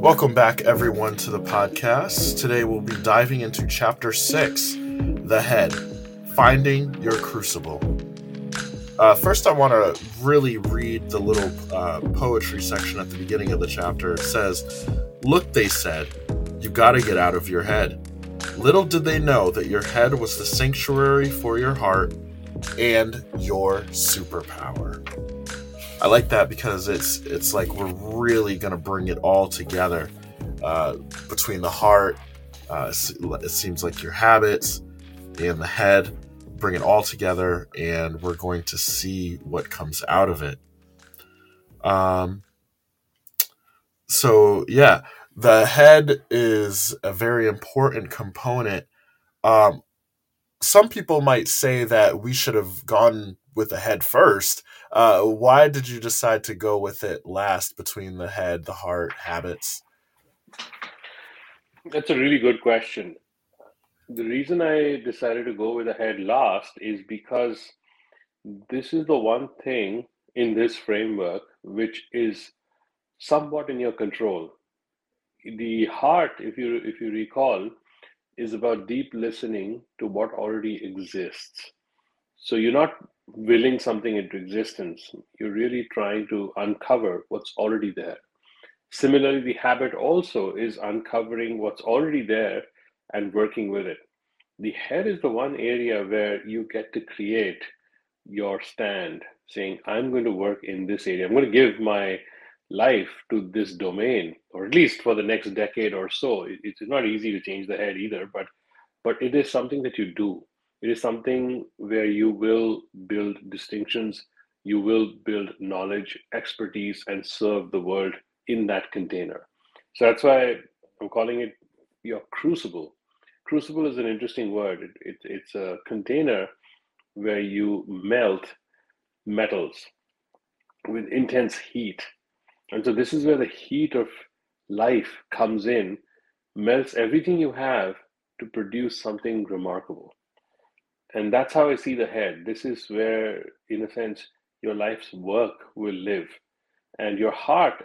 Welcome back, everyone, to the podcast. Today we'll be diving into chapter six The Head Finding Your Crucible. Uh, first, I want to really read the little uh, poetry section at the beginning of the chapter. It says, Look, they said, you got to get out of your head. Little did they know that your head was the sanctuary for your heart and your superpower. I like that because it's it's like we're really gonna bring it all together uh, between the heart. Uh, it seems like your habits and the head bring it all together, and we're going to see what comes out of it. Um. So yeah, the head is a very important component. Um, some people might say that we should have gone with the head first. Uh, why did you decide to go with it last between the head, the heart, habits? That's a really good question. The reason I decided to go with the head last is because this is the one thing in this framework which is somewhat in your control the heart, if you if you recall, is about deep listening to what already exists. So you're not willing something into existence. You're really trying to uncover what's already there. Similarly, the habit also is uncovering what's already there and working with it. The head is the one area where you get to create your stand, saying, I'm going to work in this area. I'm going to give my life to this domain, or at least for the next decade or so. it's not easy to change the head either, but but it is something that you do. It is something where you will build distinctions, you will build knowledge, expertise, and serve the world in that container. So that's why I'm calling it your crucible. Crucible is an interesting word. It, it, it's a container where you melt metals with intense heat and so this is where the heat of life comes in, melts everything you have to produce something remarkable. And that's how I see the head. This is where, in a sense, your life's work will live. And your heart,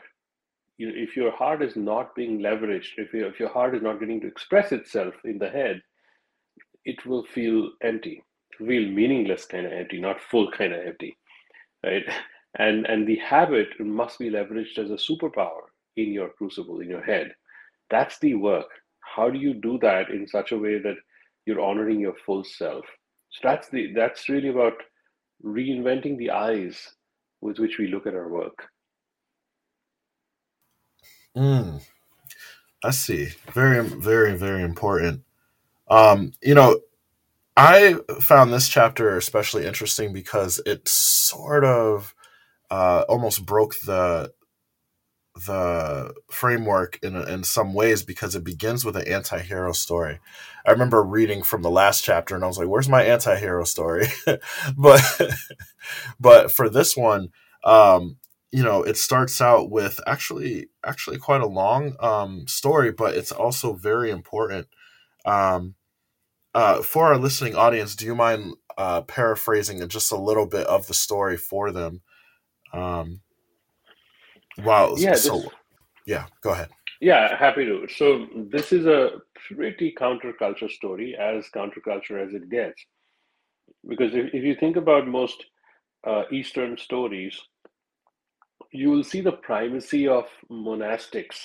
if your heart is not being leveraged, if, your, if your heart is not getting to express itself in the head, it will feel empty, feel meaningless kind of empty, not full kind of empty, right? and and the habit must be leveraged as a superpower in your crucible in your head that's the work how do you do that in such a way that you're honoring your full self so that's the that's really about reinventing the eyes with which we look at our work. Mm, i see. Very very very important. Um you know i found this chapter especially interesting because it sort of uh, almost broke the the framework in in some ways because it begins with an anti-hero story. I remember reading from the last chapter and I was like, "Where's my anti-hero story?" but but for this one, um, you know, it starts out with actually actually quite a long um, story, but it's also very important. Um, uh, for our listening audience, do you mind uh, paraphrasing just a little bit of the story for them? Um, wow. Yeah. So, this, yeah, go ahead. Yeah, happy to. So, this is a pretty counterculture story, as counterculture as it gets. Because if, if you think about most uh, Eastern stories, you will see the primacy of monastics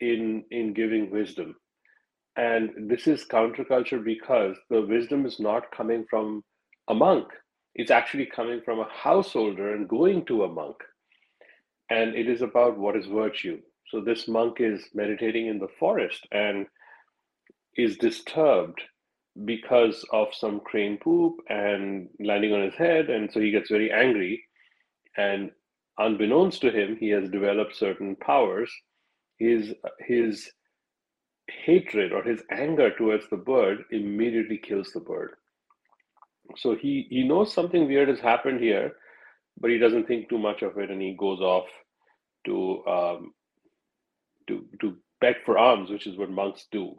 in in giving wisdom and this is counterculture because the wisdom is not coming from a monk it's actually coming from a householder and going to a monk. And it is about what is virtue. So this monk is meditating in the forest and is disturbed because of some crane poop and landing on his head. And so he gets very angry. And unbeknownst to him, he has developed certain powers. His, his hatred or his anger towards the bird immediately kills the bird. So he he knows something weird has happened here, but he doesn't think too much of it, and he goes off to um, to to beg for alms, which is what monks do.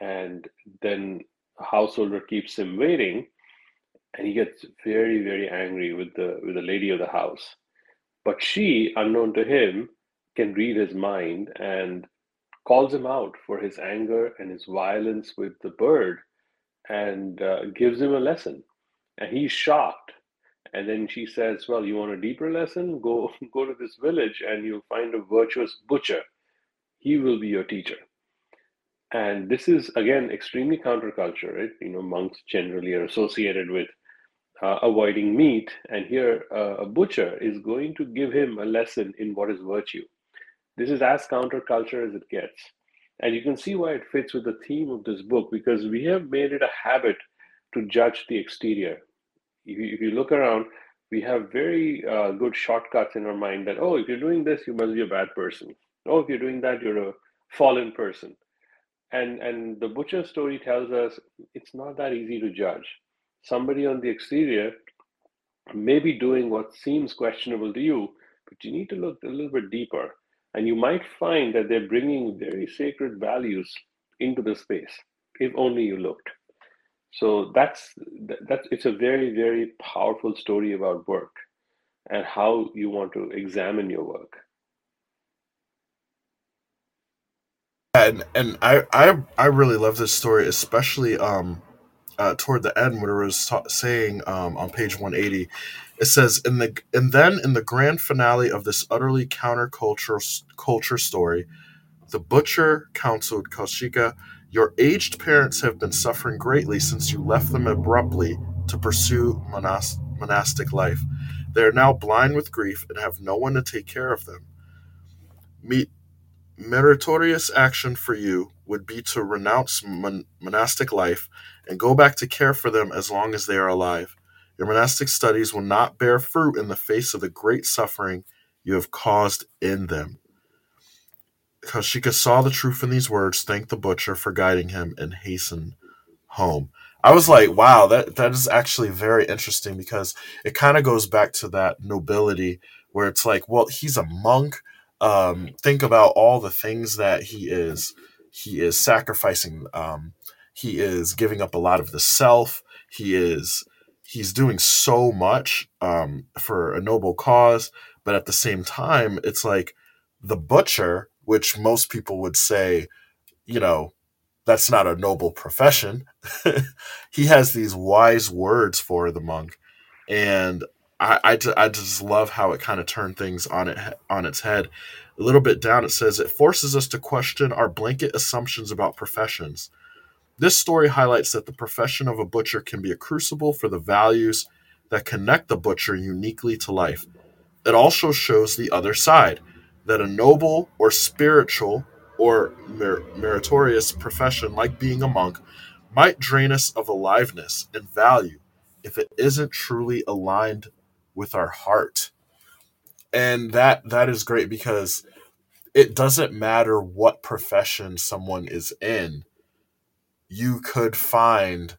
And then a householder keeps him waiting, and he gets very very angry with the with the lady of the house. But she, unknown to him, can read his mind and calls him out for his anger and his violence with the bird and uh, gives him a lesson. And he's shocked. And then she says, Well, you want a deeper lesson? Go, go to this village and you'll find a virtuous butcher. He will be your teacher. And this is, again, extremely counterculture, right? You know, monks generally are associated with uh, avoiding meat. And here, uh, a butcher is going to give him a lesson in what is virtue. This is as counterculture as it gets. And you can see why it fits with the theme of this book because we have made it a habit to judge the exterior. If you, if you look around, we have very uh, good shortcuts in our mind that, oh, if you're doing this, you must be a bad person. Oh, if you're doing that, you're a fallen person. And, and the butcher story tells us it's not that easy to judge. Somebody on the exterior may be doing what seems questionable to you, but you need to look a little bit deeper and you might find that they're bringing very sacred values into the space, if only you looked. So that's that's it's a very very powerful story about work and how you want to examine your work. And and I I I really love this story, especially um uh, toward the end where it was ta- saying um, on page 180 it says in the and then in the grand finale of this utterly countercultural culture story the butcher counseled Kaushika your aged parents have been suffering greatly since you left them abruptly to pursue monas- monastic life they are now blind with grief and have no one to take care of them meritorious action for you would be to renounce mon- monastic life and go back to care for them as long as they are alive. Your monastic studies will not bear fruit in the face of the great suffering you have caused in them. Kaushika saw the truth in these words, thanked the butcher for guiding him, and hastened home. I was like, wow, that, that is actually very interesting because it kind of goes back to that nobility where it's like, well, he's a monk. Um, think about all the things that he is. He is sacrificing um, he is giving up a lot of the self. He is he's doing so much um, for a noble cause but at the same time it's like the butcher which most people would say you know that's not a noble profession he has these wise words for the monk and I, I, I just love how it kind of turned things on it on its head. A little bit down, it says it forces us to question our blanket assumptions about professions. This story highlights that the profession of a butcher can be a crucible for the values that connect the butcher uniquely to life. It also shows the other side that a noble or spiritual or mer- meritorious profession like being a monk might drain us of aliveness and value if it isn't truly aligned with our heart. And that that is great because it doesn't matter what profession someone is in. You could find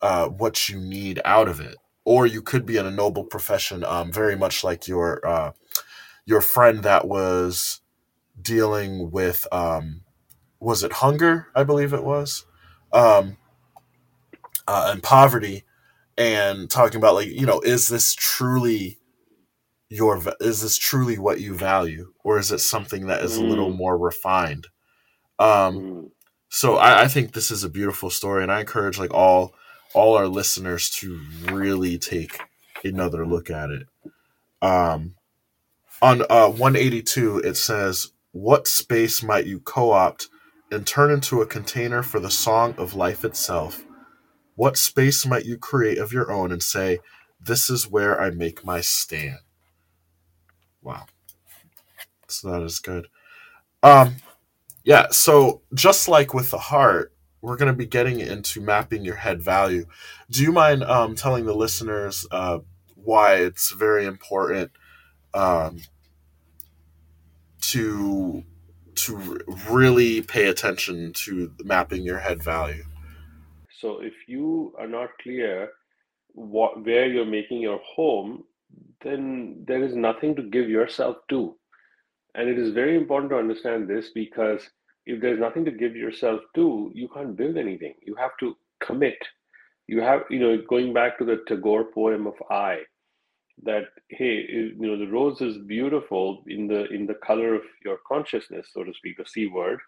uh, what you need out of it, or you could be in a noble profession, um, very much like your uh, your friend that was dealing with um, was it hunger? I believe it was, um, uh, and poverty, and talking about like you know is this truly your is this truly what you value or is it something that is a little Mm, more refined um mm. so I, I think this is a beautiful story and i encourage like all all our listeners to really take another look at it um on uh 182 it says what space might you co-opt and turn into a container for the song of life itself what space might you create of your own and say, This is where I make my stand? Wow. So that is good. Um, yeah, so just like with the heart, we're going to be getting into mapping your head value. Do you mind um, telling the listeners uh, why it's very important um, to to really pay attention to mapping your head value? So if you are not clear what where you're making your home, then there is nothing to give yourself to. And it is very important to understand this because if there's nothing to give yourself to, you can't build anything. You have to commit. You have, you know, going back to the Tagore poem of I, that hey, you know, the rose is beautiful in the in the color of your consciousness, so to speak, the C word,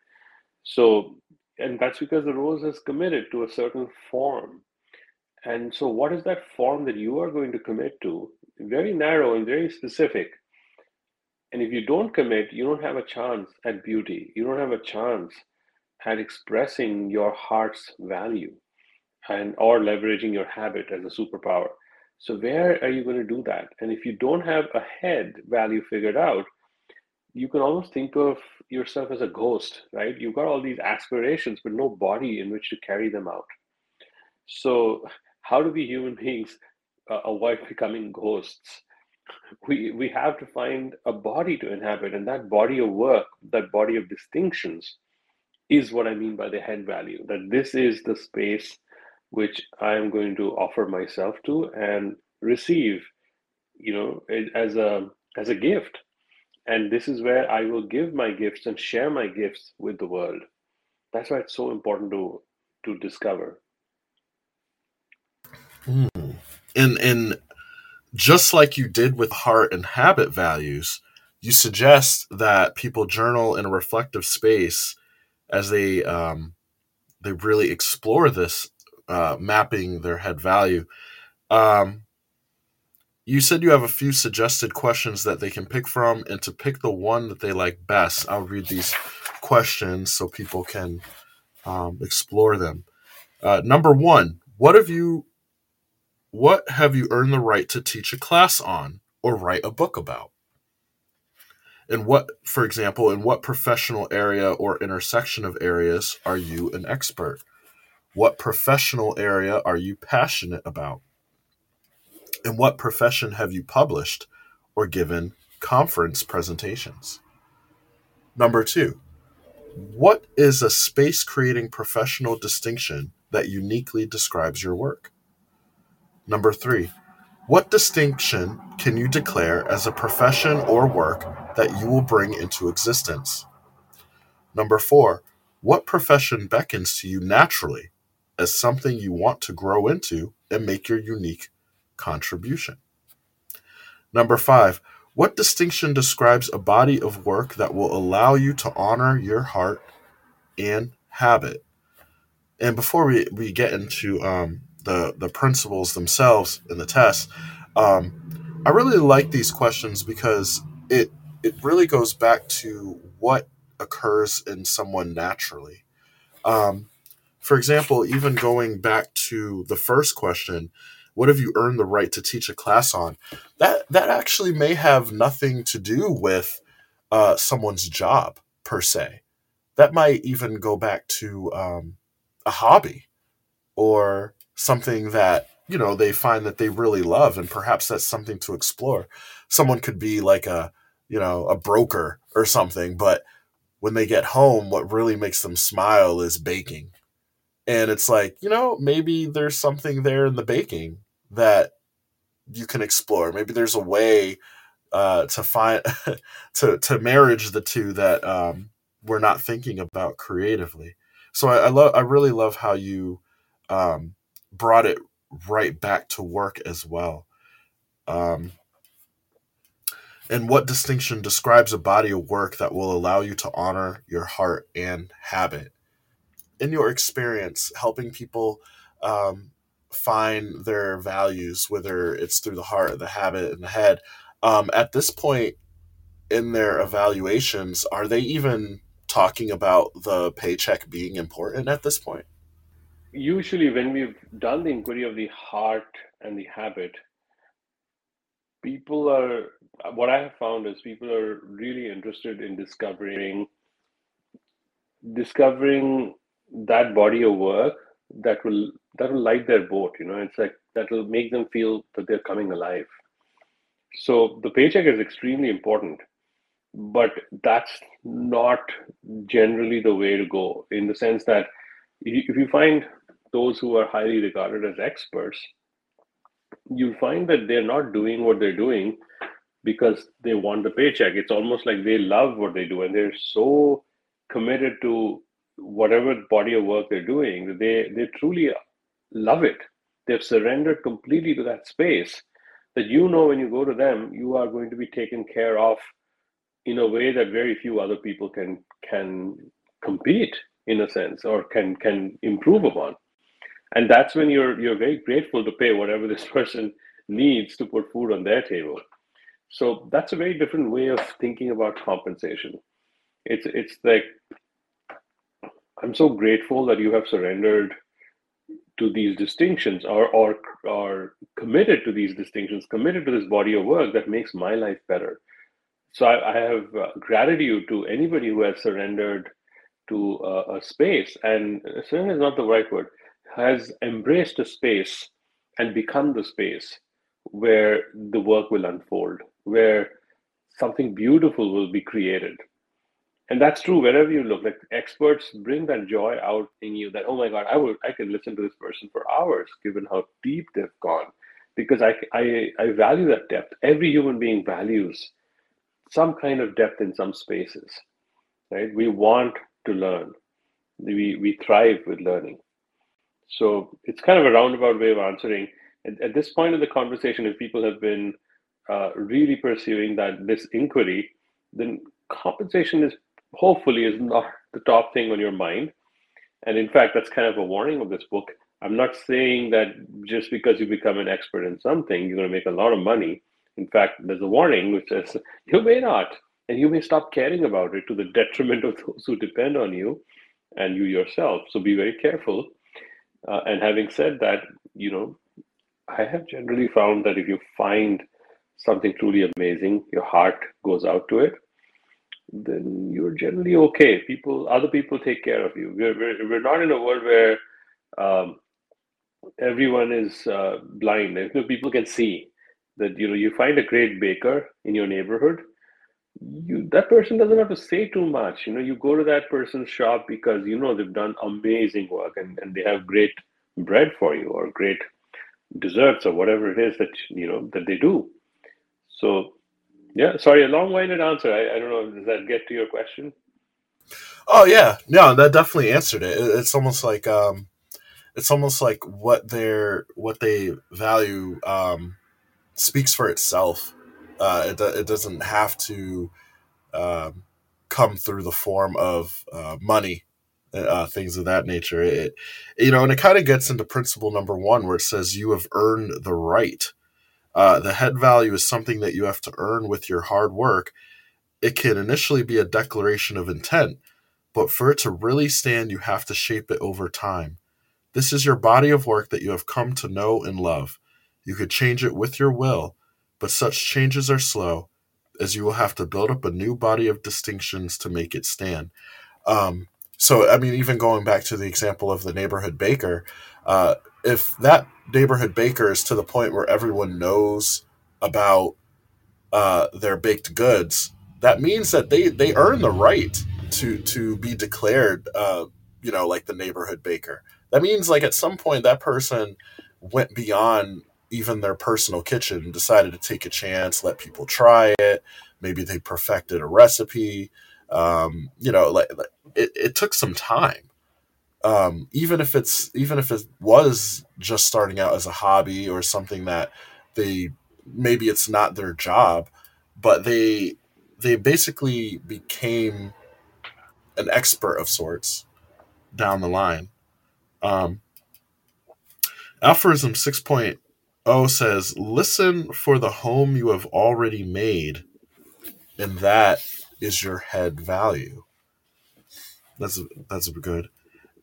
So, and that's because the rose is committed to a certain form. And so, what is that form that you are going to commit to? Very narrow and very specific. And if you don't commit, you don't have a chance at beauty. You don't have a chance at expressing your heart's value and or leveraging your habit as a superpower. So where are you going to do that? And if you don't have a head value figured out, you can almost think of yourself as a ghost, right? You've got all these aspirations, but no body in which to carry them out. So how do we human beings uh, avoid becoming ghosts? We we have to find a body to inhabit, and that body of work, that body of distinctions, is what I mean by the head value. That this is the space which I am going to offer myself to and receive, you know, as a as a gift. And this is where I will give my gifts and share my gifts with the world. That's why it's so important to to discover. Mm. And and just like you did with heart and habit values, you suggest that people journal in a reflective space as they um, they really explore this uh, mapping their head value. Um, you said you have a few suggested questions that they can pick from, and to pick the one that they like best, I'll read these questions so people can um, explore them. Uh, number one, what have you, what have you earned the right to teach a class on or write a book about? And what, for example, in what professional area or intersection of areas are you an expert? What professional area are you passionate about? In what profession have you published or given conference presentations? Number two, what is a space creating professional distinction that uniquely describes your work? Number three, what distinction can you declare as a profession or work that you will bring into existence? Number four, what profession beckons to you naturally as something you want to grow into and make your unique contribution. Number five, what distinction describes a body of work that will allow you to honor your heart and habit? And before we, we get into um, the, the principles themselves in the test, um, I really like these questions because it it really goes back to what occurs in someone naturally. Um, for example, even going back to the first question, what have you earned the right to teach a class on? That that actually may have nothing to do with uh, someone's job per se. That might even go back to um, a hobby or something that you know they find that they really love, and perhaps that's something to explore. Someone could be like a you know a broker or something, but when they get home, what really makes them smile is baking and it's like you know maybe there's something there in the baking that you can explore. Maybe there's a way uh, to find to to marriage the two that um, we're not thinking about creatively. So i, I love i really love how you um, brought it right back to work as well. Um, and what distinction describes a body of work that will allow you to honor your heart and habit in your experience helping people um, find their values, whether it's through the heart, the habit, and the head, um, at this point in their evaluations, are they even talking about the paycheck being important at this point? Usually, when we've done the inquiry of the heart and the habit, people are what I have found is people are really interested in discovering discovering that body of work that will that will light their boat you know? It's like that will make them feel that they're coming alive. So the paycheck is extremely important but that's not generally the way to go in the sense that if you find those who are highly regarded as experts you'll find that they're not doing what they're doing because they want the paycheck. It's almost like they love what they do and they're so committed to whatever body of work they're doing, they they truly love it. They've surrendered completely to that space that you know when you go to them, you are going to be taken care of in a way that very few other people can can compete in a sense or can can improve upon. And that's when you're you're very grateful to pay whatever this person needs to put food on their table. So that's a very different way of thinking about compensation. It's it's like i'm so grateful that you have surrendered to these distinctions or or or committed to these distinctions committed to this body of work that makes my life better. So i, I have uh, gratitude to anybody who has surrendered to uh, a space. And surrender is not the right word. Has embraced a space and become the space where the work will unfold where something beautiful will be created and that's true wherever you look. Like experts bring that joy out in you that oh my god i would i can listen to this person for hours given how deep they've gone. Because i i, I value that depth. Every human being values some kind of depth in some spaces right? We want to learn. We we thrive with learning. So it's kind of a roundabout way of answering. At, at this point of the conversation if people have been uh, really pursuing that this inquiry then compensation is hopefully is not the top thing on your mind. And in fact, that's kind of a warning of this book. I'm not saying that just because you become an expert in something, you're going to make a lot of money. In fact, there's a warning which says you may not, and you may stop caring about it to the detriment of those who depend on you and you yourself. So be very careful. Uh, and having said that, you know, I have generally found that if you find something truly amazing, your heart goes out to it then you're generally okay. People, other people take care of you. We're, we're, we're not in a world where um, everyone is uh, blind. You know, people can see that you know you find a great baker in your neighborhood. You that person doesn't have to say too much. You know, you go to that person's shop because you know they've done amazing work and, and they have great bread for you or great desserts or whatever it is that you know that they do. So yeah, sorry, a long-winded answer. I, I don't know. Does that get to your question? Oh yeah, no, that definitely answered it. It's almost like um, it's almost like what they're what they value um, speaks for itself. Uh, it it doesn't have to um, come through the form of uh, money, uh, things of that nature. It, you know, and it kind of gets into principle number one, where it says you have earned the right uh, the head value is something that you have to earn with your hard work. It can initially be a declaration of intent, but for it to really stand, you have to shape it over time. This is your body of work that you have come to know and love. You could change it with your will, but such changes are slow, as you will have to build up a new body of distinctions to make it stand. Um, so, I mean, even going back to the example of the neighborhood baker, uh, if that neighborhood bakers to the point where everyone knows about uh, their baked goods, that means that they they earn the right to to be declared, uh, you know, like the neighborhood baker. That means like at some point that person went beyond even their personal kitchen, decided to take a chance, let people try it. Maybe they perfected a recipe. Um, you know, like, like it, it took some time um, even if it's even if it was just starting out as a hobby or something that they maybe it's not their job, but they they basically became an expert of sorts down the line. Um, Aphorism 6.0 says, Listen for the home you have already made, and that is your head value. That's that's good.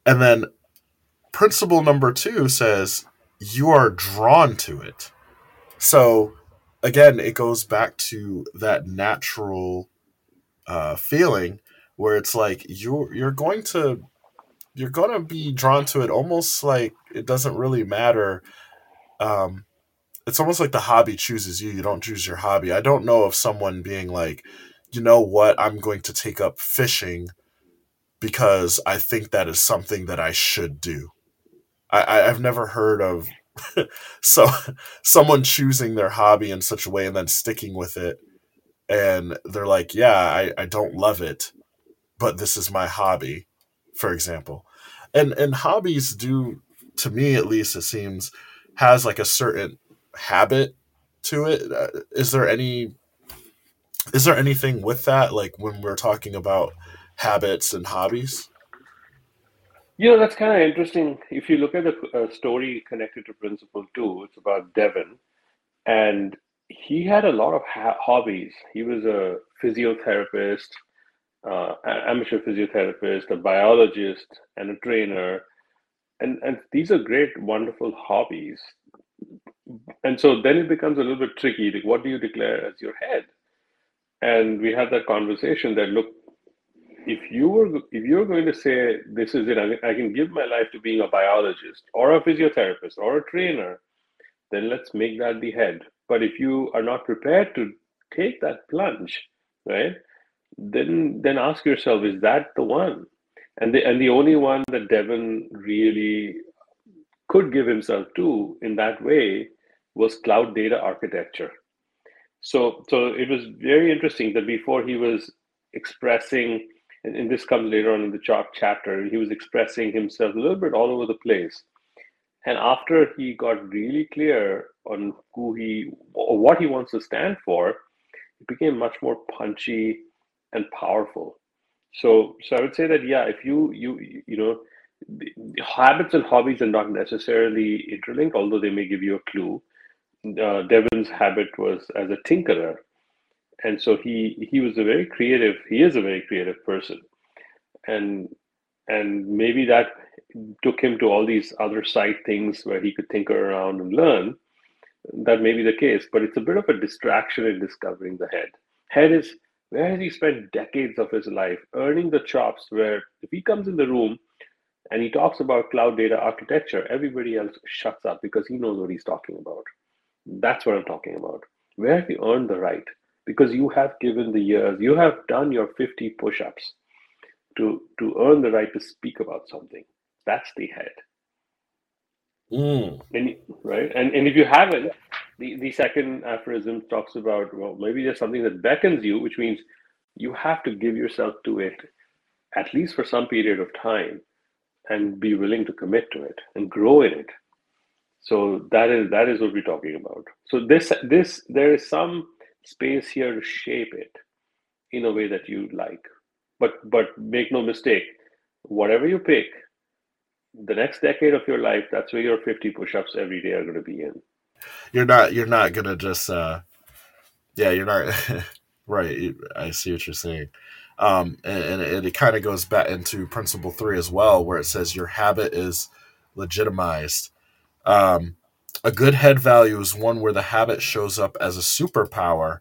And then principle number two says you are drawn to it. So again, it goes back to that natural uh, feeling where it's like you're you're going to you're going to be drawn to it almost like it doesn't really matter. Um, it's almost like the hobby chooses you. You don't choose your hobby. I don't know of someone being like you know what? I'm going to take up fishing because I think that is something that I should do. I, I've never heard of so someone choosing their hobby in such a way and then sticking with it and they're like, yeah, I, I don't love it, but this is my hobby, for example. And and hobbies do to me at least it seems has like a certain habit to it. Uh, there any is there anything with that like when we're talking about habits and hobbies? You know, that's kind of interesting. If you look at the uh, story connected to Principle Two, it's about Devin, and he had a lot of ha- hobbies. He was a physiotherapist, uh, amateur physiotherapist, a biologist, and a trainer. And, and these are great, wonderful hobbies. And so then it becomes a little bit tricky. Like, what do you declare as your head? And we had that conversation that look, if you were if you're going to say this is it, I, can give my life to being a biologist or a physiotherapist or a trainer, then let's make that the head. But if you are not prepared to take that plunge, right, then then ask yourself, is that the one? And the and the only one that Devin really could give himself to in that way was cloud data architecture. So so it was very interesting that before he was expressing, and, and this comes later on in the chalk chapter, he was expressing himself a little bit all over the place. And after he got really clear on who he or what he wants to stand for, it became much more punchy and powerful. So, so I would say that yeah, if you you you know, habits and hobbies are not necessarily interlinked, although they may give you a clue. Uh, Devin's habit was as a tinkerer, and so he he was a very creative. He is a very creative person, and and maybe that took him to all these other side things where he could tinker around and learn. That may be the case, but it's a bit of a distraction in discovering the head. Head is where has he spent decades of his life earning the chops where if he comes in the room and he talks about cloud data architecture, everybody else shuts up because he knows what he's talking about. That's what I'm talking about. Where have you earned the right? Because you have given the years, you have done your 50 push ups to, to earn the right to speak about something. That's the head. Mm. And, right? And, and if you haven't, the, the second aphorism talks about, well, maybe there's something that beckons you, which means you have to give yourself to it at least for some period of time and be willing to commit to it and grow in it. So that is that is what we're talking about. So this this there is some space here to shape it in a way that you like. But but make no mistake, whatever you pick, the next decade of your life, that's where your 50 push-ups every day are going to be in. You're not you're not gonna just uh yeah you're not right i see what you're saying. Um and, and it kind of goes back into principle three as well where it says your habit is legitimized. Um a good head value is one where the habit shows up as a superpower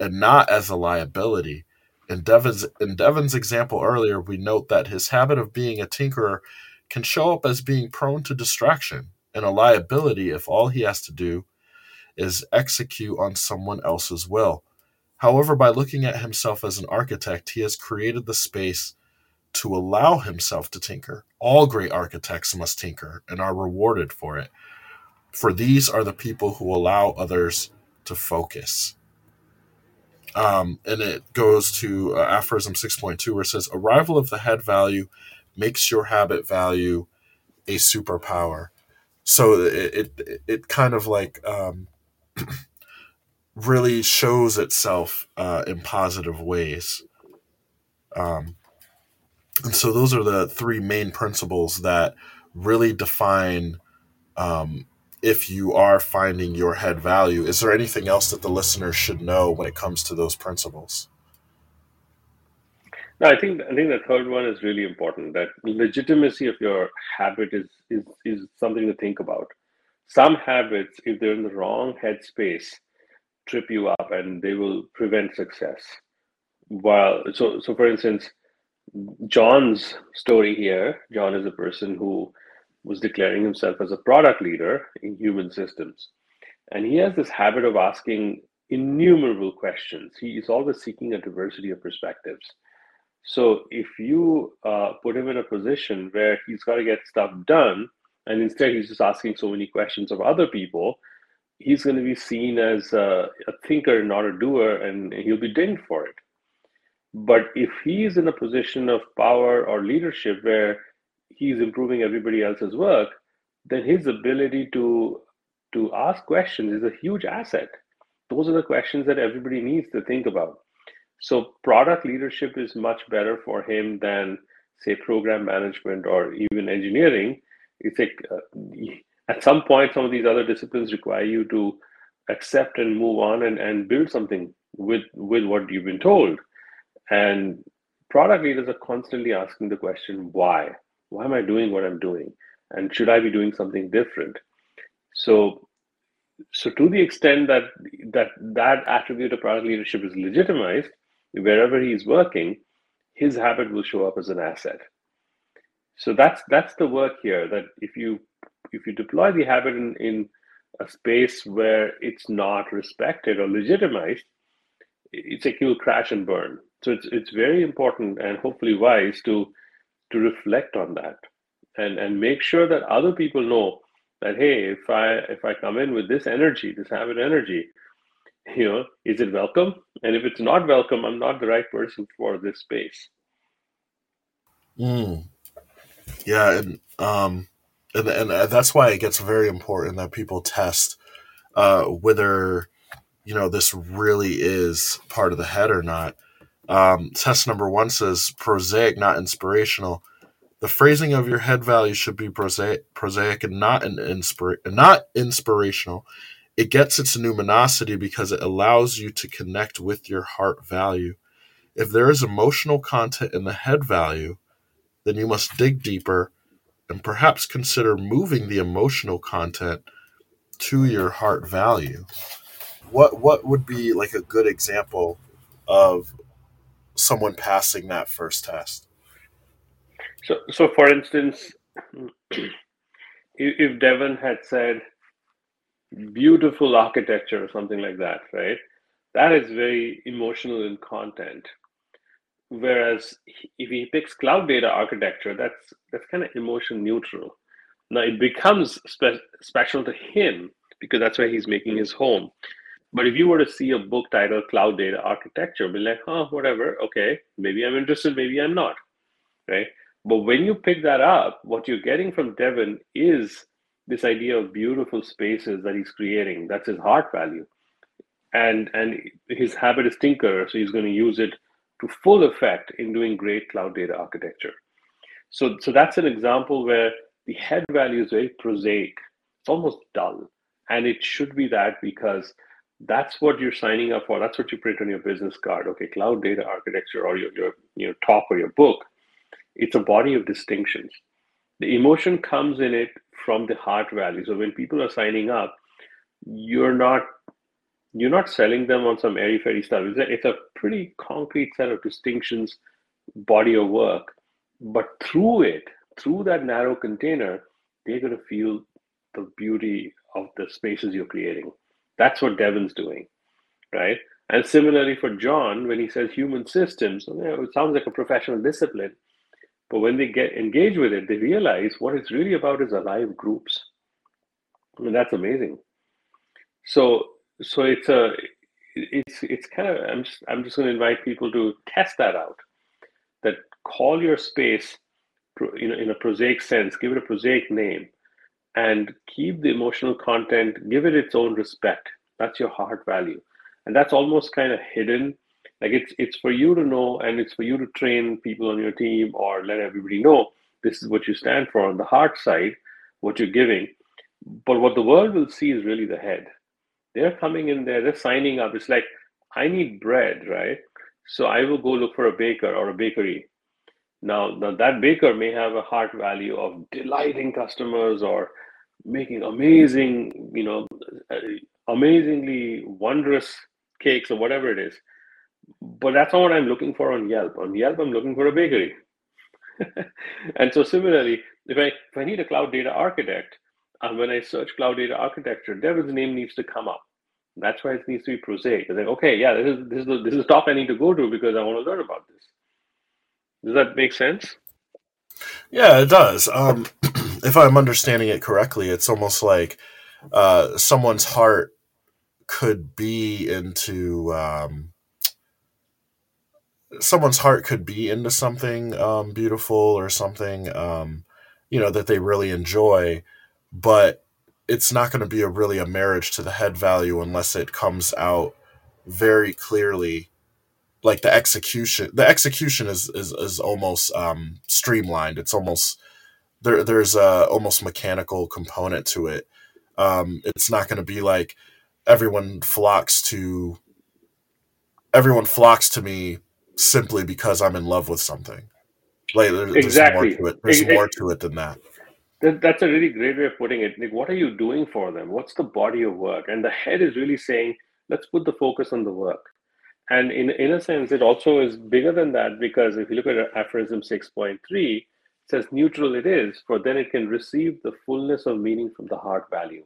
and not as a liability in Devin's in Devin's example earlier, we note that his habit of being a tinkerer can show up as being prone to distraction and a liability if all he has to do is execute on someone else's will. However, by looking at himself as an architect, he has created the space to allow himself to tinker. All great architects must tinker and are rewarded for it. For these are the people who allow others to focus. Um, and it goes to uh, aphorism 6.2 where it says arrival of the head value makes your habit value a superpower so it it, it kind of like um, really shows itself uh, in positive ways. Um, and so those are the three main principles that really define um, if you are finding your head value. Is there anything else that the listener should know when it comes to those principles? No, I think I think the third one is really important. That legitimacy of your habit is is is something to think about. Some habits, if they're in the wrong headspace, trip you up and they will prevent success. While so so for instance, John's story here, John is a person who was declaring himself as a product leader in human systems. And he has this habit of asking innumerable questions. He is always seeking a diversity of perspectives. So if you uh, put him in a position where he's got to get stuff done, and instead he's just asking so many questions of other people, he's going to be seen as a, a thinker, not a doer, and he'll be dinged for it. But if he's in a position of power or leadership where he's improving everybody else's work, then his ability to to ask questions is a huge asset. Those are the questions that everybody needs to think about. So product leadership is much better for him than say program management or even engineering, it's like uh, at some point some of these other disciplines require you to accept and move on and, and build something with with what you've been told. And product leaders are constantly asking the question, why? Why am I doing what I'm doing? And should I be doing something different? So so to the extent that that that attribute of product leadership is legitimized wherever he's working his habit will show up as an asset so that's that's the work here that if you if you deploy the habit in, in a space where it's not respected or legitimized it's like you'll crash and burn so it's it's very important and hopefully wise to to reflect on that and and make sure that other people know that hey if i if i come in with this energy this habit energy you know is it welcome? And if it's not welcome i'm not the right person for this space. Mm. yeah and um and, and that's why it gets very important that people test uh whether you know this really is part of the head or not um test number one says prosaic not inspirational the phrasing of your head value should be prosaic, prosaic and not an inspira- not inspirational. It gets its numinosity because it allows you to connect with your heart value. If there is emotional content in the head value, then you must dig deeper and perhaps consider moving the emotional content to your heart value. What what would be like a good example of someone passing that first test? So, so for instance, if Devin had said beautiful architecture or something like that, right? That is very emotional in content. Whereas if he picks cloud data architecture, that's that's kind of emotion neutral. Now it becomes spe- special to him because that's where he's making his home. But if you were to see a book titled Cloud Data Architecture, be like, huh, whatever, okay, maybe I'm interested, maybe I'm not, right? But when you pick that up, what you're getting from Devin is this idea of beautiful spaces that he's creating. That's his heart value. And and his habit is tinker, so he's going to use it to full effect in doing great cloud data architecture. So so that's an example where the head value is very prosaic. It's almost dull. And it should be that because that's what you're signing up for. That's what you print on your business card. Okay, cloud data architecture or your, your, your talk or your book it's a body of distinctions. The emotion comes in it from the heart value. So when people are signing up, you're not you're not selling them on some airy fairy stuff. It's a, it's a pretty concrete set of distinctions, body of work. But through it, through that narrow container, they're going to feel the beauty of the spaces you're creating. That's what Devin's doing, right? And similarly for John, when he says human systems, it sounds like a professional discipline. But when they get engaged with it, they realize what it's really about is alive groups. I mean, that's amazing. So, so it's a, it's it's kind of. I'm just I'm just going to invite people to test that out. That call your space, you know, in a prosaic sense. Give it a prosaic name, and keep the emotional content. Give it its own respect. That's your heart value, and that's almost kind of hidden like it's it's for you to know and it's for you to train people on your team or let everybody know this is what you stand for on the heart side, what you're giving. But what the world will see is really the head. They're coming in there, they're signing up. It's like, I need bread, right? So I will go look for a baker or a bakery. Now, now that baker may have a heart value of delighting customers or making amazing, you know, uh, amazingly wondrous cakes or whatever it is but that's not what I'm looking for on Yelp. On Yelp, I'm looking for a bakery. and so similarly, if I if I need a cloud data architect, and when I search cloud data architecture, Devin's name needs to come up. That's why it needs to be prosaic. It's like, okay, yeah, this is this is the, this is the top I need to go to because I want to learn about this. Does that make sense? Yeah, it does. Um, if I'm understanding it correctly, it's almost like uh, someone's heart could be into um, someone's heart could be into something um, beautiful or something um, you know that they really enjoy but it's not going to be a really a marriage to the head value unless it comes out very clearly like the execution the execution is is, is almost um streamlined it's almost there there's a almost mechanical component to it um it's not going to be like everyone flocks to everyone flocks to me simply because i'm in love with something like there, Exactly. there's more to it there's ex- more to it than that That, that's a really great way of putting it. Like, what are you doing for them? What's the body of work? And the head is really saying, let's put the focus on the work. And in, in a sense, it also is bigger than that because if you look at aphorism 6.3, it says neutral it is, for then it can receive the fullness of meaning from the heart value.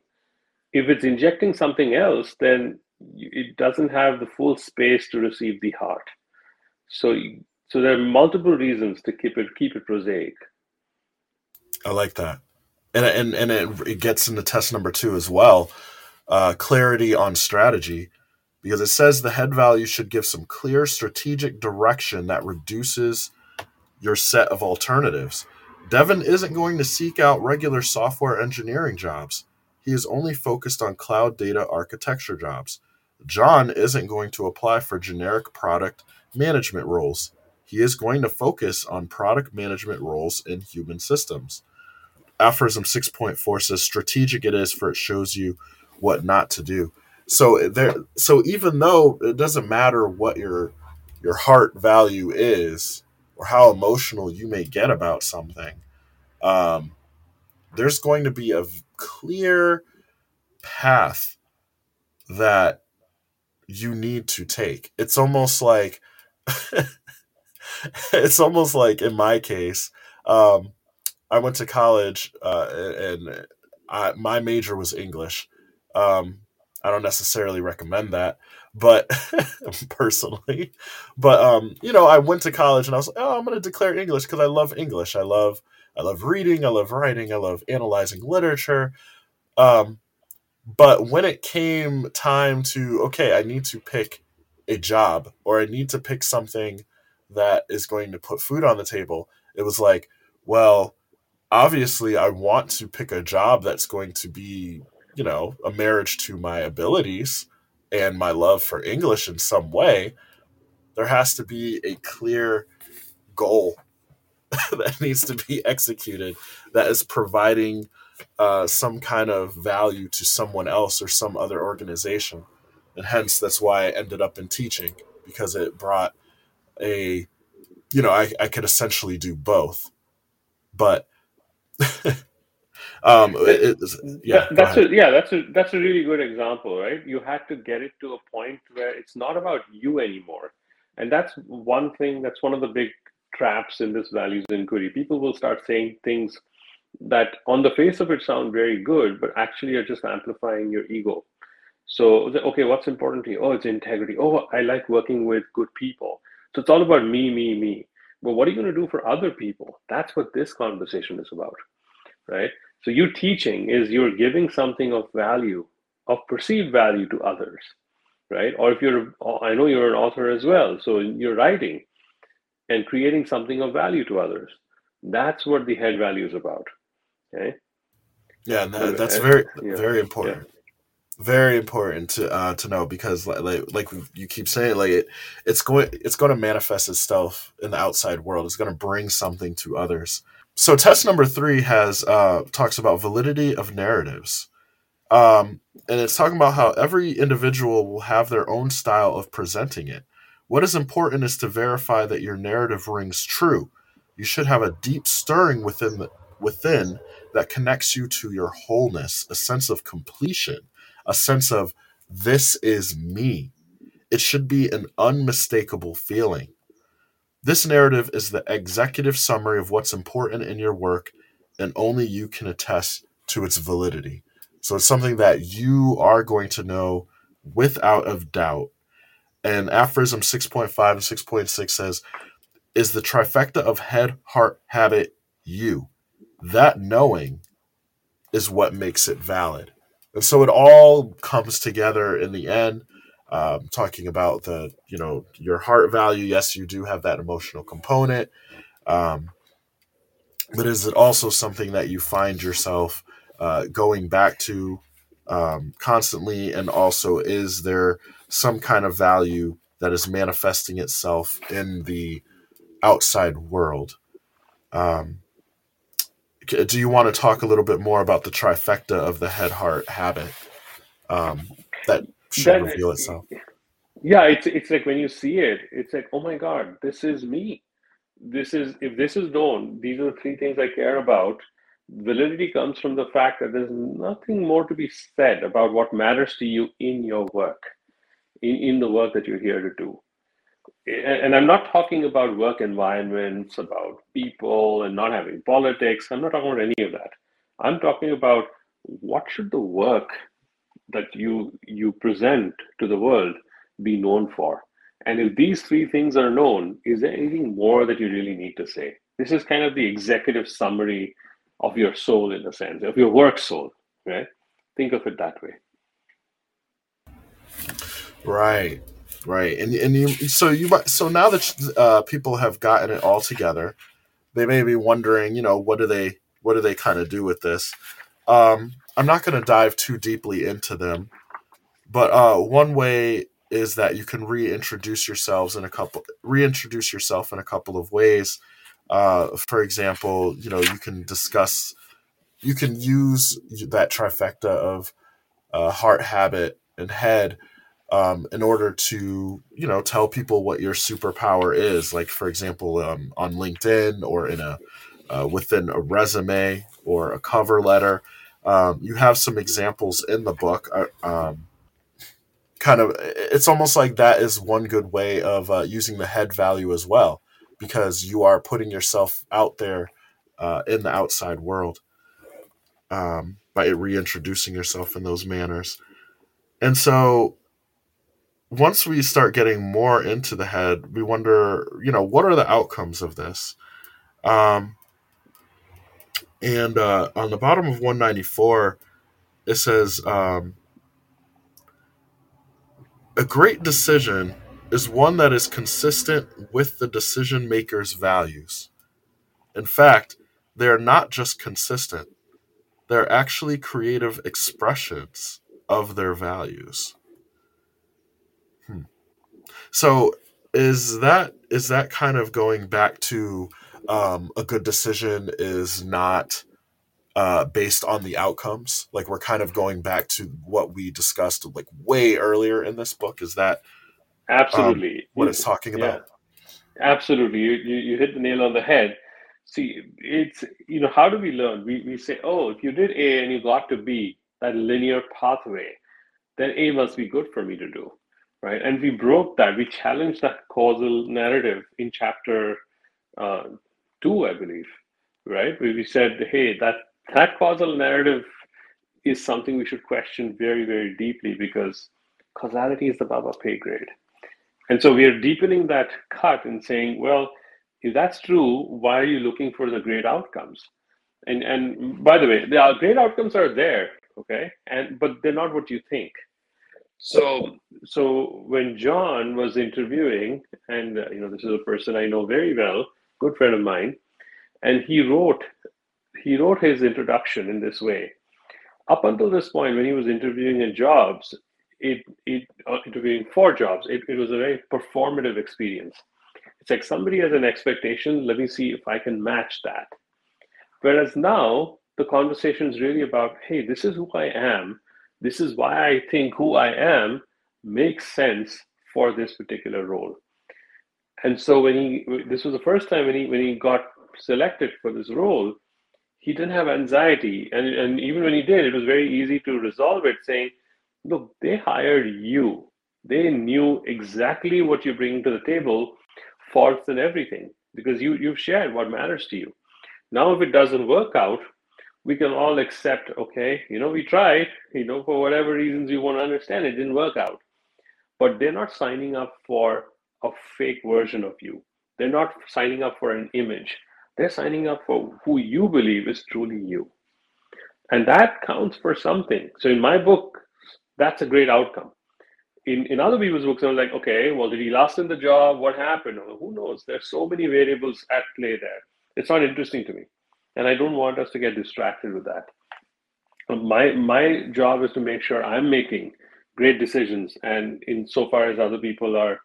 If it's injecting something else, then it doesn't have the full space to receive the heart. So, so there are multiple reasons to keep it keep it prosaic. i like that and and and it, it gets into test number two as well uh clarity on strategy because it says the head value should give some clear strategic direction that reduces your set of alternatives. Devin isn't going to seek out regular software engineering jobs. He is only focused on cloud data architecture jobs. John isn't going to apply for generic product management roles. He is going to focus on product management roles in human systems. Aphorism 6.4 says strategic it is for it shows you what not to do. So there so even though it doesn't matter what your your heart value is or how emotional you may get about something, um, there's going to be a clear path that you need to take. It's almost like it's almost like in my case, um, I went to college uh, and I, my major was English. Um, I don't necessarily recommend that, but personally, but um, you know, I went to college and I was like, oh, I'm going to declare English because I love English. I love I love reading. I love writing. I love analyzing literature. Um, but when it came time to okay, I need to pick a job or I need to pick something that is going to put food on the table, it was like, well, obviously I want to pick a job that's going to be, you know, a marriage to my abilities and my love for English in some way. There has to be a clear goal that needs to be executed that is providing uh, some kind of value to someone else or some other organization. And hence, that's why I ended up in teaching because it brought a, you know, I, I could essentially do both. But um, it, yeah, That, that's a yeah, that's a that's a really good example, right? You had to get it to a point where it's not about you anymore, and that's one thing. That's one of the big traps in this values inquiry. People will start saying things that, on the face of it, sound very good, but actually are just amplifying your ego. So, okay, what's important to you? Oh, it's integrity. Oh, I like working with good people. So it's all about me, me, me. But what are you going to do for other people? That's what this conversation is about, right? So you teaching is you're giving something of value, of perceived value to others, right? Or if you're, I know you're an author as well, so you're writing and creating something of value to others. That's what the head value is about. Okay. yeah, And, that's uh, very yeah, very yeah. important. Very important to uh, to know because like, like like you keep saying like it it's going it's going to manifest itself in the outside world. It's going to bring something to others. So test number three has uh, talks about validity of narratives. Um, and it's talking about how every individual will have their own style of presenting it. What is important is to verify that your narrative rings true. You should have a deep stirring within the, within that connects you to your wholeness, a sense of completion, a sense of this is me. It should be an unmistakable feeling. This narrative is the executive summary of what's important in your work, and only you can attest to its validity. So it's something that you are going to know without a doubt. And aphorism 6.5 and 6.6 says, is the trifecta of head, heart, habit, you. That knowing is what makes it valid. And so it all comes together in the end. Um, talking about the, you know, your heart value. Yes, you do have that emotional component. Um, but is it also something that you find yourself uh, going back to um, constantly? And also, is there some kind of value that is manifesting itself in the outside world. Um, do you want to talk a little bit more about the trifecta of the head heart habit um, that should that, reveal itself? Yeah, it's it's like when you see it, it's like, oh my god, this is me. This is if this is known, these are the three things I care about. Validity comes from the fact that there's nothing more to be said about what matters to you in your work, in, in the work that you're here to do and I'm not talking about work environments, about people and not having politics. I'm not talking about any of that. I'm talking about what should the work that you you present to the world be known for. And if these three things are known, is there anything more that you really need to say? This is kind of the executive summary of your soul in a sense, of your work soul, right? Think of it that way. Right. Right, and and you so you so now that uh, people have gotten it all together, they may be wondering, you know, what do they what do they kind of do with this? Um, I'm not going to dive too deeply into them, but uh, one way is that you can reintroduce yourselves in a couple reintroduce yourself in a couple of ways. Uh, for example, you know, you can discuss, you can use that trifecta of uh, heart, habit, and head um, in order to you know tell people what your superpower is like for example um, on linkedin or in a uh, within a resume or a cover letter um, you have some examples in the book um, kind of it's almost like that is one good way of uh, using the head value as well because you are putting yourself out there uh, in the outside world um, by reintroducing yourself in those manners and so once we start getting more into the head, we wonder, you know, what are the outcomes of this? Um, and uh, on the bottom of 194, it says, um, a great decision is one that is consistent with the decision maker's values. In fact, they are not just consistent, they're actually creative expressions of their values. So is that is that kind of going back to um, a good decision is not uh, based on the outcomes? Like we're kind of going back to what we discussed like way earlier in this book. Is that absolutely um, what it's talking about? Yeah. Absolutely, you, you you hit the nail on the head. See, it's you know how do we learn? We we say, oh, if you did A and you got to B, that linear pathway, then A must be good for me to do right? And we broke that. We challenged that causal narrative in chapter uh, two, I believe, right? Where we said, hey, that that causal narrative is something we should question very, very deeply because causality is above our pay grade. And so we are deepening that cut and saying, well, if that's true, why are you looking for the great outcomes? And and by the way, the great outcomes are there, okay, and but they're not what you think. So, so when John was interviewing, and uh, you know, this is a person I know very well, good friend of mine, and he wrote, he wrote his introduction in this way. Up until this point, when he was interviewing in jobs, it, it uh, interviewing for jobs, it, it was a very performative experience. It's like somebody has an expectation. Let me see if I can match that. Whereas now the conversation is really about, hey, this is who I am this is why I think who I am makes sense for this particular role. And so when he, this was the first time when he when he got selected for this role, he didn't have anxiety, and and even when he did, it was very easy to resolve it, saying, "Look, they hired you. They knew exactly what you bring to the table, faults and everything, because you you've shared what matters to you. Now, if it doesn't work out, we can all accept, okay, you know, we tried, you know, for whatever reasons you want to understand, it didn't work out. But they're not signing up for a fake version of you. They're not signing up for an image. They're signing up for who you believe is truly you. And that counts for something. So in my book, that's a great outcome. In, in other people's books, I'm like, okay, well, did he last in the job? What happened? who knows? There's so many variables at play there. It's not interesting to me and I don't want us to get distracted with that. Um, my my job is to make sure I'm making great decisions, and in so far as other people are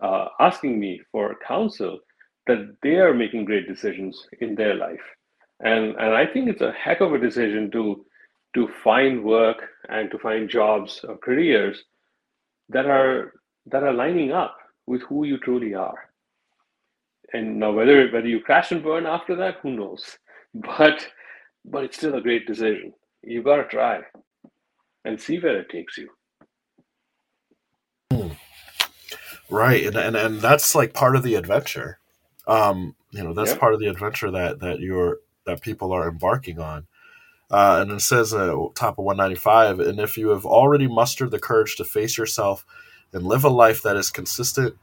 uh, asking me for counsel that they are making great decisions in their life. And, and I think it's a heck of a decision to, to find work and to find jobs or careers that are, that are lining up with who you truly are. And now whether, whether you crash and burn after that, who knows? But, but it's still a great decision. You got to try and see where it takes you. Right, and, and and that's like part of the adventure. Um, you know, that's yep. part of the adventure that that you're that people are embarking on. Uh, and it says uh, top of 195, and if you have already mustered the courage to face yourself and live a life that is consistent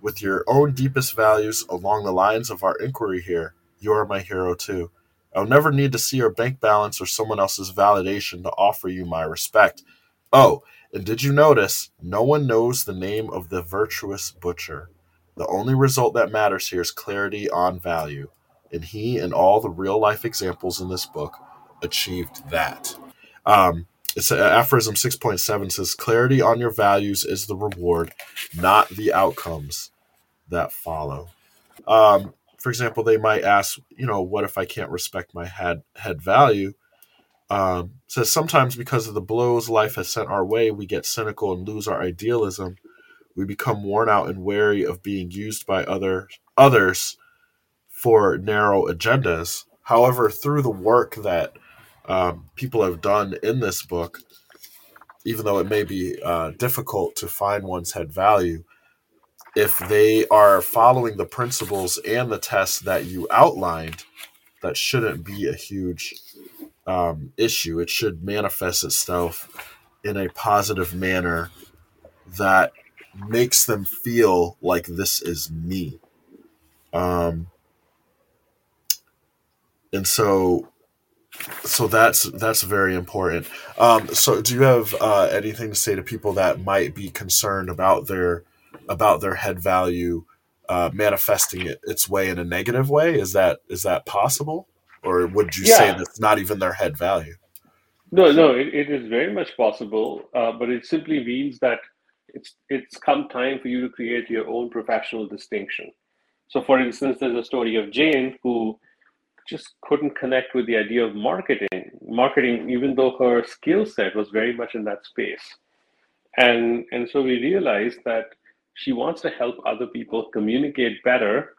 with your own deepest values along the lines of our inquiry here, you are my hero too. I'll never need to see your bank balance or someone else's validation to offer you my respect. Oh, and did you notice no one knows the name of the virtuous butcher? The only result that matters here is clarity on value. And he and all the real life examples in this book achieved that. Um, it's uh, aphorism 6.7 says clarity on your values is the reward, not the outcomes that follow. Um, for example, they might ask, you know, what if I can't respect my head head value? Um, says sometimes because of the blows life has sent our way, we get cynical and lose our idealism. We become worn out and wary of being used by other others for narrow agendas. However, through the work that um, people have done in this book, even though it may be uh, difficult to find one's head value, if they are following the principles and the tests that you outlined, that shouldn't be a huge um, issue. It should manifest itself in a positive manner that makes them feel like this is me. Um, and so, so that's that's very important. Um, so, do you have uh, anything to say to people that might be concerned about their about their head value uh, manifesting it, its way in a negative way? Is that is that possible? Or would you yeah. say that's not even their head value? No, no, it, it is very much possible, uh, but it simply means that it's it's come time for you to create your own professional distinction. So, for instance, there's a story of Jane who just couldn't connect with the idea of marketing, marketing, even though her skill set was very much in that space. And and so we realized that she wants to help other people communicate better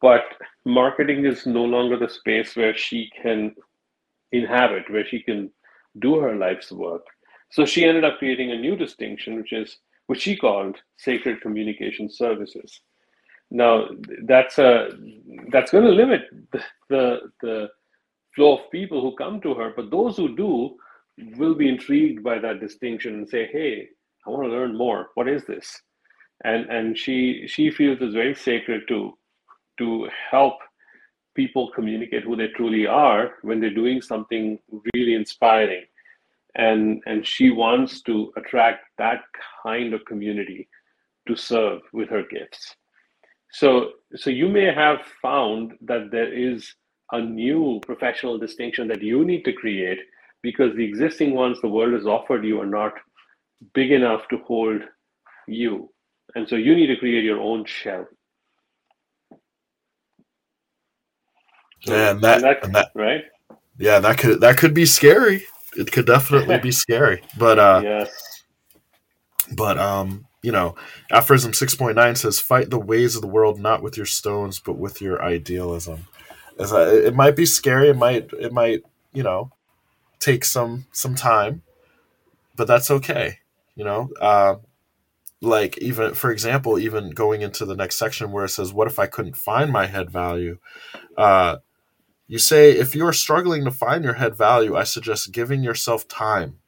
but marketing is no longer the space where she can inhabit, where she can do her life's work. So she ended up creating a new distinction, which is which she called sacred communication services. Now that's a that's going to limit the, the, the flow of people who come to her, but those who do will be intrigued by that distinction and say, "Hey, I want to learn more. What is this?" And and she she feels it's very sacred to to help people communicate who they truly are when they're doing something really inspiring. And and she wants to attract that kind of community to serve with her gifts. So so you may have found that there is a new professional distinction that you need to create because the existing ones the world has offered you are not big enough to hold you. And so you need to create your own shell Yeah, and that, and that, and that, right? Yeah, that could that could be scary. It could definitely be scary. But uh yes. But um, you know, aphorism six point nine says, "Fight the ways of the world not with your stones, but with your idealism." As I, it might be scary. It might it might you know take some some time, but that's okay. You know, uh, like even for example, even going into the next section where it says, "What if I couldn't find my head value?" Uh, you say, if you are struggling to find your head value, I suggest giving yourself time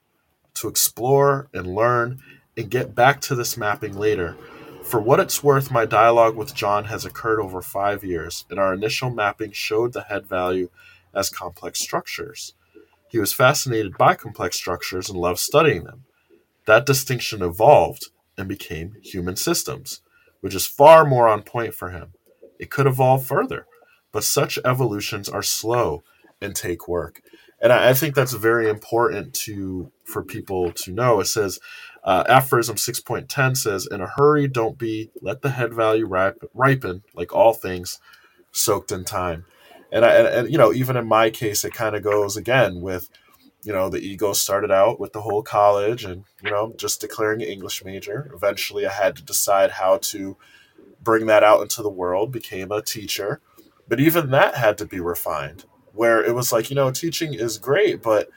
to explore and learn and get back to this mapping later. For what it's worth, my dialogue with John has occurred over five years, and our initial mapping showed the head value as complex structures. He was fascinated by complex structures and loved studying them. That distinction evolved and became human systems, which is far more on point for him. It could evolve further but such evolutions are slow and take work. And I, I think that's very important to for people to know. It says, uh, aphorism 6.10 says, In a hurry, don't be, let the head value ripen, like all things, soaked in time. And, I, and, and you know, even in my case, it kind of goes again with, you know, the ego started out with the whole college and, you know, just declaring an English major. Eventually, I had to decide how to bring that out into the world, became a teacher. But even that had to be refined, where it was like, you know, teaching is great, but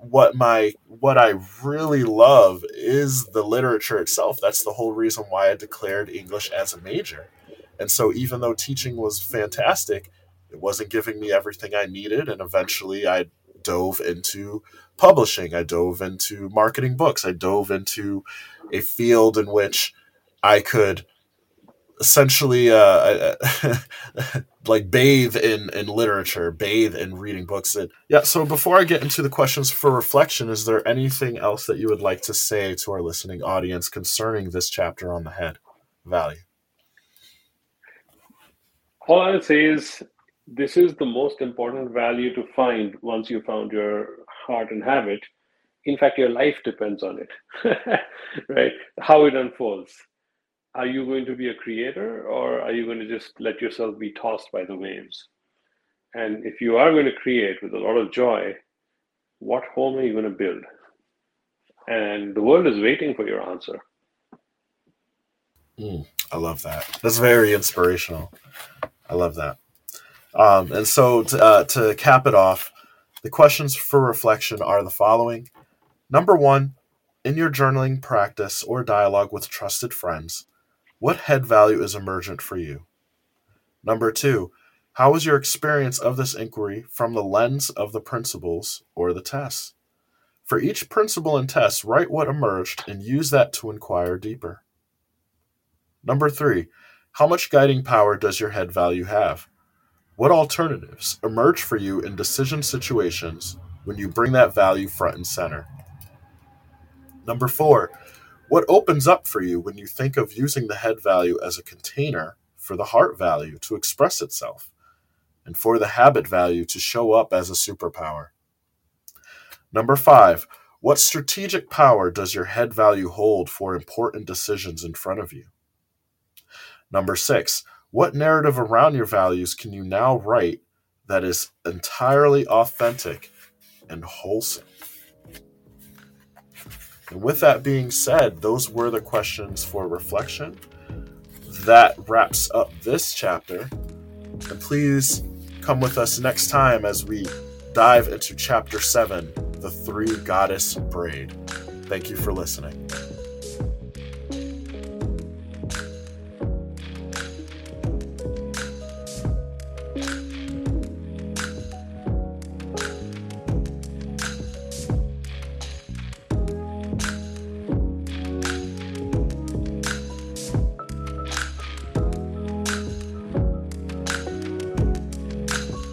what my what I really love is the literature itself. That's the whole reason why I declared English as a major. And so even though teaching was fantastic, it wasn't giving me everything I needed and eventually I dove into publishing. I dove into marketing books. I dove into a field in which I could essentially uh, like bathe in in literature, bathe in reading books. And yeah. So before I get into the questions for reflection, is there anything else that you would like to say to our listening audience concerning this chapter on the head value? All I'll say is this is the most important value to find once you found your heart and habit. In fact, your life depends on it, right? How it unfolds are you going to be a creator or are you going to just let yourself be tossed by the waves? And if you are going to create with a lot of joy, what home are you going to build? And the world is waiting for your answer. Mm, I love that. That's very inspirational. I love that. Um, and so to, uh, to cap it off, the questions for reflection are the following. Number one, in your journaling practice or dialogue with trusted friends, what head value is emergent for you? Number two, how was your experience of this inquiry from the lens of the principles or the tests? For each principle and test, write what emerged and use that to inquire deeper. Number three, how much guiding power does your head value have? What alternatives emerge for you in decision situations when you bring that value front and center? Number four, what opens up for you when you think of using the head value as a container for the heart value to express itself and for the habit value to show up as a superpower? Number five, what strategic power does your head value hold for important decisions in front of you? Number six, what narrative around your values can you now write that is entirely authentic and wholesome? And with that being said, those were the questions for reflection. That wraps up this chapter. And please come with us next time as we dive into chapter 7 The Three Goddess Braid. Thank you for listening.